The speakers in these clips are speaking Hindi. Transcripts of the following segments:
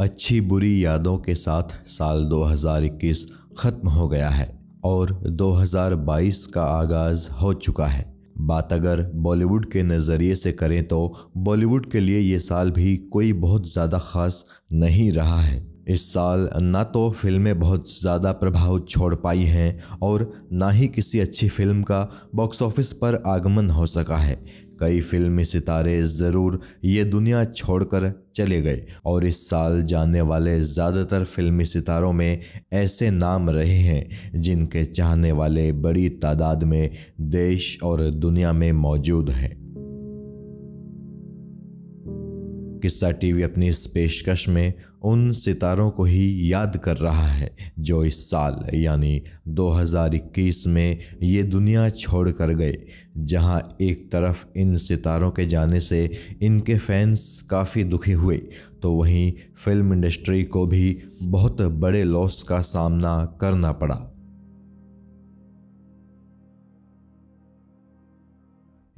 अच्छी बुरी यादों के साथ साल 2021 खत्म हो गया है और 2022 का आगाज़ हो चुका है। बात अगर बॉलीवुड के नज़रिए से करें तो बॉलीवुड के लिए ये साल भी कोई बहुत ज़्यादा ख़ास नहीं रहा है। इस साल ना तो फ़िल्में बहुत ज़्यादा प्रभाव छोड़ पाई हैं और ना ही किसी अच्छी फ़िल्म का बॉक्स ऑफ़िस पर आगमन हो सका है। कई फिल्मी सितारे ज़रूर ये दुनिया छोड़कर चले गए और इस साल जाने वाले ज़्यादातर फिल्मी सितारों में ऐसे नाम रहे हैं जिनके चाहने वाले बड़ी तादाद में देश और दुनिया में मौजूद हैं। किस्सा टीवी अपनी इस पेशकश में उन सितारों को ही याद कर रहा है, जो इस साल, यानी 2021 में ये दुनिया छोड़ कर गए, जहाँ एक तरफ़ इन सितारों के जाने से इनके फैंस काफ़ी दुखी हुए तो वहीं फ़िल्म इंडस्ट्री को भी बहुत बड़े लॉस का सामना करना पड़ा।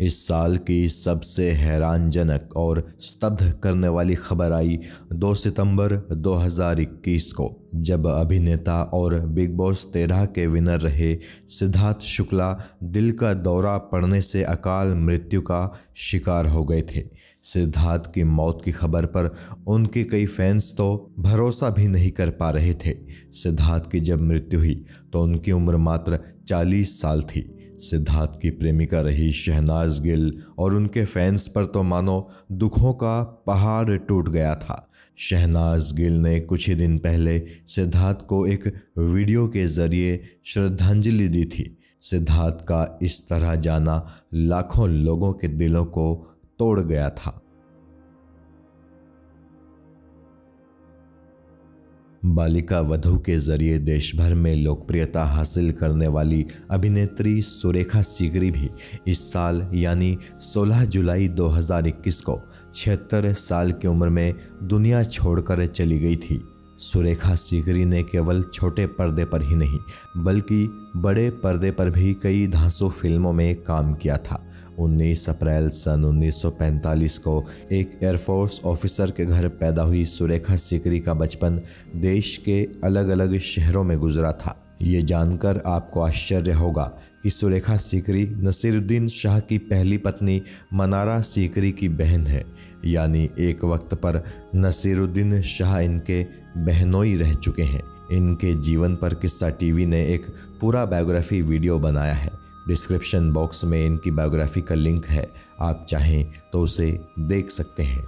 इस साल की सबसे हैरानजनक और स्तब्ध करने वाली खबर आई 2 सितंबर 2021 को, जब अभिनेता और बिग बॉस तेरह के विनर रहे सिद्धार्थ शुक्ला दिल का दौरा पड़ने से अकाल मृत्यु का शिकार हो गए थे। सिद्धार्थ की मौत की खबर पर उनके कई फैंस तो भरोसा भी नहीं कर पा रहे थे। सिद्धार्थ की जब मृत्यु हुई तो उनकी उम्र मात्र 40 साल थी। सिद्धार्थ की प्रेमिका रही शहनाज गिल और उनके फैंस पर तो मानो दुखों का पहाड़ टूट गया था। शहनाज गिल ने कुछ ही दिन पहले सिद्धार्थ को एक वीडियो के ज़रिए श्रद्धांजलि दी थी। सिद्धार्थ का इस तरह जाना लाखों लोगों के दिलों को तोड़ गया था। बालिका वधु के ज़रिए देश भर में लोकप्रियता हासिल करने वाली अभिनेत्री सुरेखा सीकरी भी इस साल, यानी 16 जुलाई 2021 को छिहत्तर साल की उम्र में दुनिया छोड़कर चली गई थी। सुरेखा सीकरी ने केवल छोटे पर्दे पर ही नहीं, बल्कि बड़े पर्दे पर भी कई धांसू फ़िल्मों में काम किया था। 19 अप्रैल सन 1945 को एक एयरफोर्स ऑफिसर के घर पैदा हुई सुरेखा सीकरी का बचपन देश के अलग अलग शहरों में गुजरा था। ये जानकर आपको आश्चर्य होगा कि सुरेखा सीकरी नसीरुद्दीन शाह की पहली पत्नी मनारा सीकरी की बहन है। यानी एक वक्त पर नसीरुद्दीन शाह इनके बहनोई रह चुके हैं। इनके जीवन पर किस्सा टीवी ने एक पूरा बायोग्राफी वीडियो बनाया है। डिस्क्रिप्शन बॉक्स में इनकी बायोग्राफी का लिंक है। आप चाहें तो उसे देख सकते हैं।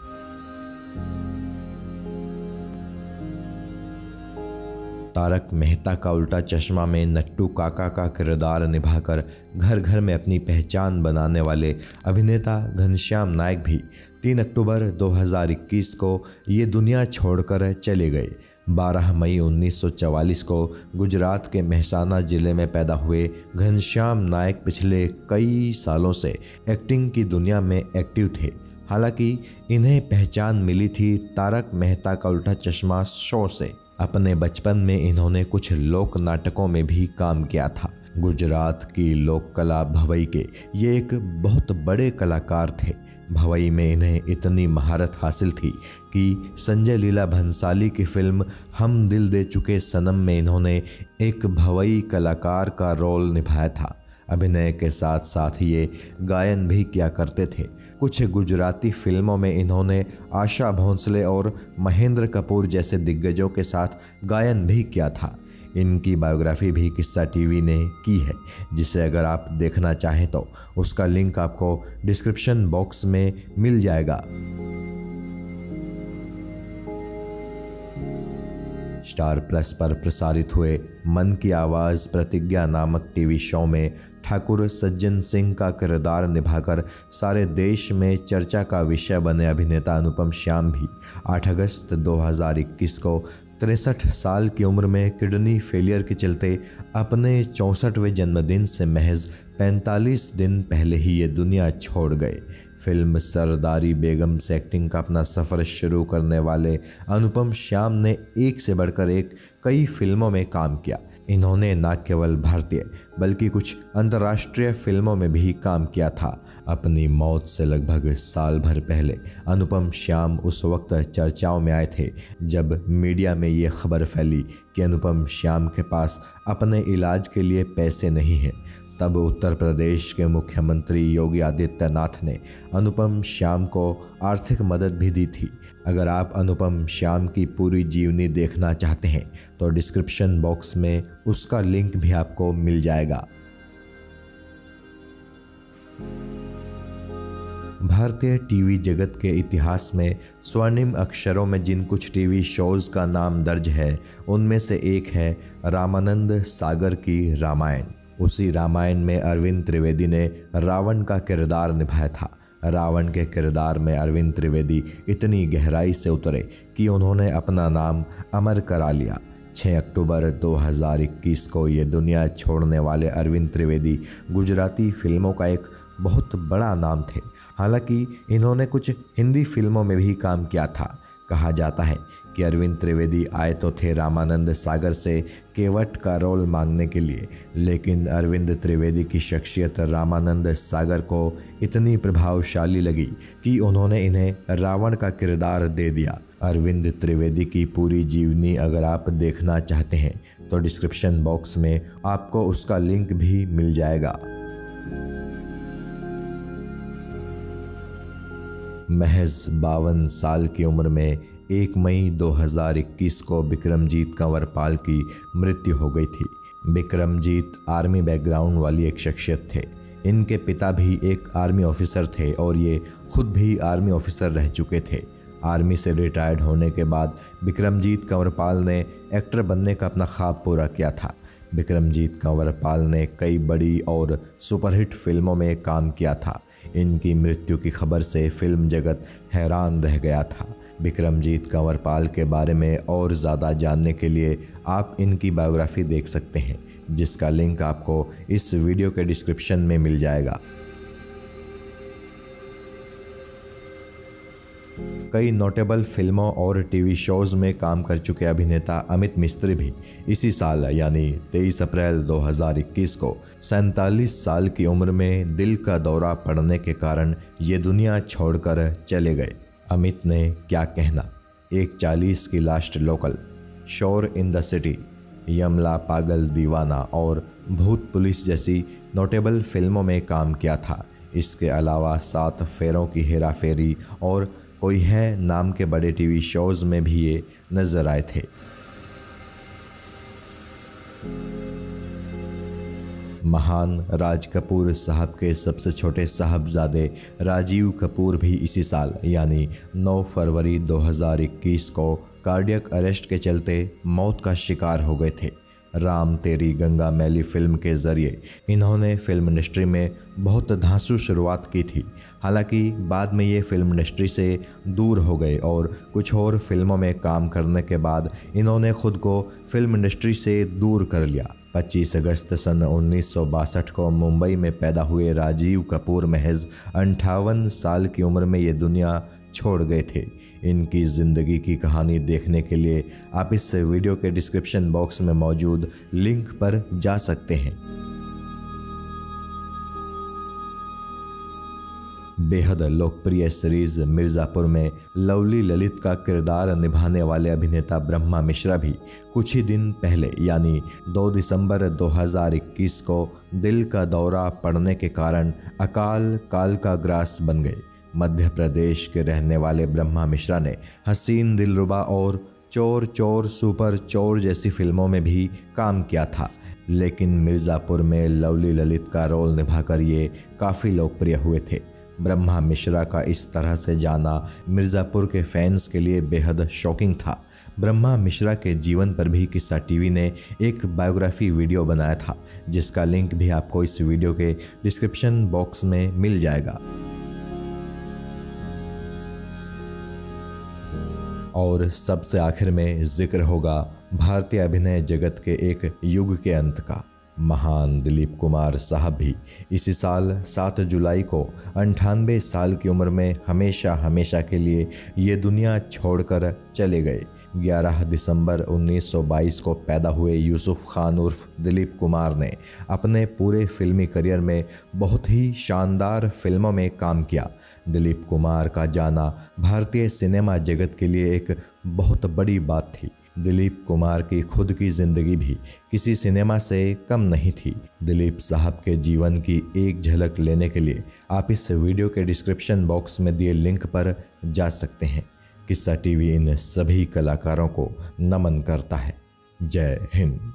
तारक मेहता का उल्टा चश्मा में नट्टू काका का किरदार निभाकर घर घर में अपनी पहचान बनाने वाले अभिनेता घनश्याम नायक भी 3 अक्टूबर 2021 को ये दुनिया छोड़कर चले गए। 12 मई 1944 को गुजरात के महसाना ज़िले में पैदा हुए घनश्याम नायक पिछले कई सालों से एक्टिंग की दुनिया में एक्टिव थे। हालाँकि इन्हें पहचान मिली थी तारक मेहता का उल्टा चश्मा शो से। अपने बचपन में इन्होंने कुछ लोक नाटकों में भी काम किया था। गुजरात की लोक कला भवई के ये एक बहुत बड़े कलाकार थे। भवई में इन्हें इतनी महारत हासिल थी कि संजय लीला भंसाली की फ़िल्म हम दिल दे चुके सनम में इन्होंने एक भवई कलाकार का रोल निभाया था। अभिनय के साथ साथ ये गायन भी किया करते थे। कुछ गुजराती फ़िल्मों में इन्होंने आशा भोंसले और महेंद्र कपूर जैसे दिग्गजों के साथ गायन भी किया था। इनकी बायोग्राफी भी किस्सा टीवी ने की है, जिसे अगर आप देखना चाहें तो। उसका लिंक आपको डिस्क्रिप्शन बॉक्स में मिल जाएगा। स्टार प्लस पर प्रसारित हुए मन की आवाज़ प्रतिज्ञा नामक टीवी शो में ठाकुर सज्जन सिंह का किरदार निभाकर सारे देश में चर्चा का विषय बने अभिनेता अनुपम श्याम भी 8 अगस्त 2021 को तिरसठ साल की उम्र में किडनी फेलियर के चलते अपने चौंसठवें जन्मदिन से महज पैंतालीस दिन पहले ही ये दुनिया छोड़ गए। फ़िल्म सरदारी बेगम से एक्टिंग का अपना सफ़र शुरू करने वाले अनुपम श्याम ने एक से बढ़कर एक कई फ़िल्मों में काम किया। इन्होंने न केवल भारतीय, बल्कि कुछ अंतर्राष्ट्रीय फ़िल्मों में भी काम किया था। अपनी मौत से लगभग साल भर पहले अनुपम श्याम उस वक्त चर्चाओं में आए थे, जब मीडिया में ये खबर फैली कि अनुपम श्याम के पास अपने इलाज के लिए पैसे नहीं हैं। तब उत्तर प्रदेश के मुख्यमंत्री योगी आदित्यनाथ ने अनुपम श्याम को आर्थिक मदद भी दी थी। अगर आप अनुपम श्याम की पूरी जीवनी देखना चाहते हैं तो डिस्क्रिप्शन बॉक्स में उसका लिंक भी आपको मिल जाएगा। भारतीय टीवी जगत के इतिहास में स्वर्णिम अक्षरों में जिन कुछ टीवी शोज़ का नाम दर्ज है, उनमें से एक है रामानंद सागर की रामायण। उसी रामायण में अरविंद त्रिवेदी ने रावण का किरदार निभाया था। रावण के किरदार में अरविंद त्रिवेदी इतनी गहराई से उतरे कि उन्होंने अपना नाम अमर करा लिया। 6 अक्टूबर 2021 को ये दुनिया छोड़ने वाले अरविंद त्रिवेदी गुजराती फ़िल्मों का एक बहुत बड़ा नाम थे। हालाँकि इन्होंने कुछ हिंदी फ़िल्मों में भी काम किया था। कहा जाता है कि अरविंद त्रिवेदी आए तो थे रामानंद सागर से केवट का रोल मांगने के लिए, लेकिन अरविंद त्रिवेदी की शख्सियत रामानंद सागर को इतनी प्रभावशाली लगी कि उन्होंने इन्हें रावण का किरदार दे दिया। अरविंद त्रिवेदी की पूरी जीवनी अगर आप देखना चाहते हैं तो डिस्क्रिप्शन बॉक्स में आपको उसका लिंक भी मिल जाएगा। महज बावन साल की उम्र में एक मई 2021 को विक्रमजीत कंवरपाल की मृत्यु हो गई थी। विक्रमजीत आर्मी बैकग्राउंड वाली एक शख्सियत थे। इनके पिता भी एक आर्मी ऑफिसर थे और ये खुद भी आर्मी ऑफिसर रह चुके थे। आर्मी से रिटायर्ड होने के बाद विक्रमजीत कंवरपाल ने एक्टर बनने का अपना ख्वाब पूरा किया था। विक्रमजीत कंवरपाल ने कई बड़ी और सुपरहिट फ़िल्मों में काम किया था। इनकी मृत्यु की खबर से फ़िल्म जगत हैरान रह गया था। विक्रमजीत कंवरपाल के बारे में और ज़्यादा जानने के लिए आप इनकी बायोग्राफी देख सकते हैं, जिसका लिंक आपको इस वीडियो के डिस्क्रिप्शन में मिल जाएगा। कई नोटेबल फ़िल्मों और टीवी शोज़ में काम कर चुके अभिनेता अमित मिस्त्री भी इसी साल, यानी 23 अप्रैल 2021 को सैतालीस साल की उम्र में दिल का दौरा पड़ने के कारण ये दुनिया छोड़कर चले गए। अमित ने क्या कहना? एक चालीस की लास्ट लोकल, शोर इन द सिटी, यमला पागल दीवाना और भूत पुलिस जैसी नोटेबल फ़िल्मों में काम किया था। इसके अलावा सात फेरों की हेरा फेरी और कोई है, नाम के बड़े टीवी शोज़ में भी ये नज़र आए थे। महान राज कपूर साहब के सबसे छोटे साहबजादे राजीव कपूर भी इसी साल, यानी 9 फरवरी 2021 को कार्डियक अरेस्ट के चलते मौत का शिकार हो गए थे। राम तेरी गंगा मैली फ़िल्म के ज़रिए। इन्होंने फ़िल्म इंडस्ट्री में बहुत धांसू शुरुआत की थी। हालाँकि बाद में ये फ़िल्म इंडस्ट्री से दूर हो गए और कुछ और फ़िल्मों में काम करने के बाद इन्होंने खुद को फ़िल्म इंडस्ट्री से दूर कर लिया। 25 अगस्त सन उन्नीस सौ बासठ को मुंबई में पैदा हुए राजीव कपूर महज अंठावन साल की उम्र में ये दुनिया छोड़ गए थे। इनकी ज़िंदगी की कहानी देखने के लिए आप इस वीडियो के डिस्क्रिप्शन बॉक्स में मौजूद लिंक पर जा सकते हैं। बेहद लोकप्रिय सीरीज़ मिर्ज़ापुर में लवली ललित का किरदार निभाने वाले अभिनेता ब्रह्मा मिश्रा भी कुछ ही दिन पहले, यानी 2 दिसंबर 2021 को दिल का दौरा पड़ने के कारण अकाल काल का ग्रास बन गए। मध्य प्रदेश के रहने वाले ब्रह्मा मिश्रा ने हसीन दिलरुबा और चोर चोर सुपर चोर जैसी फ़िल्मों में भी काम किया था। लेकिन मिर्ज़ापुर में लवली ललित का रोल निभाकर ये काफ़ी लोकप्रिय हुए थे। ब्रह्मा मिश्रा का इस तरह से जाना मिर्ज़ापुर के फैंस के लिए बेहद शॉकिंग था। ब्रह्मा मिश्रा के जीवन पर भी किस्सा टीवी ने एक बायोग्राफी वीडियो बनाया था, जिसका लिंक भी आपको इस वीडियो के डिस्क्रिप्शन बॉक्स में मिल जाएगा। और सबसे आखिर में ज़िक्र होगा भारतीय अभिनय जगत के एक युग के अंत का। महान दिलीप कुमार साहब भी इसी साल 7 जुलाई को अंठानवे साल की उम्र में हमेशा हमेशा के लिए ये दुनिया छोड़कर चले गए। 11 दिसंबर 1922 को पैदा हुए यूसुफ खान उर्फ़ दिलीप कुमार ने अपने पूरे फिल्मी करियर में बहुत ही शानदार फ़िल्मों में काम किया। दिलीप कुमार का जाना भारतीय सिनेमा जगत के लिए एक बहुत बड़ी बात थी। दिलीप कुमार की खुद की ज़िंदगी भी किसी सिनेमा से कम नहीं थी। दिलीप साहब के जीवन की एक झलक लेने के लिए आप इस वीडियो के डिस्क्रिप्शन बॉक्स में दिए लिंक पर जा सकते हैं। किस्सा टीवी इन सभी कलाकारों को नमन करता है। जय हिंद।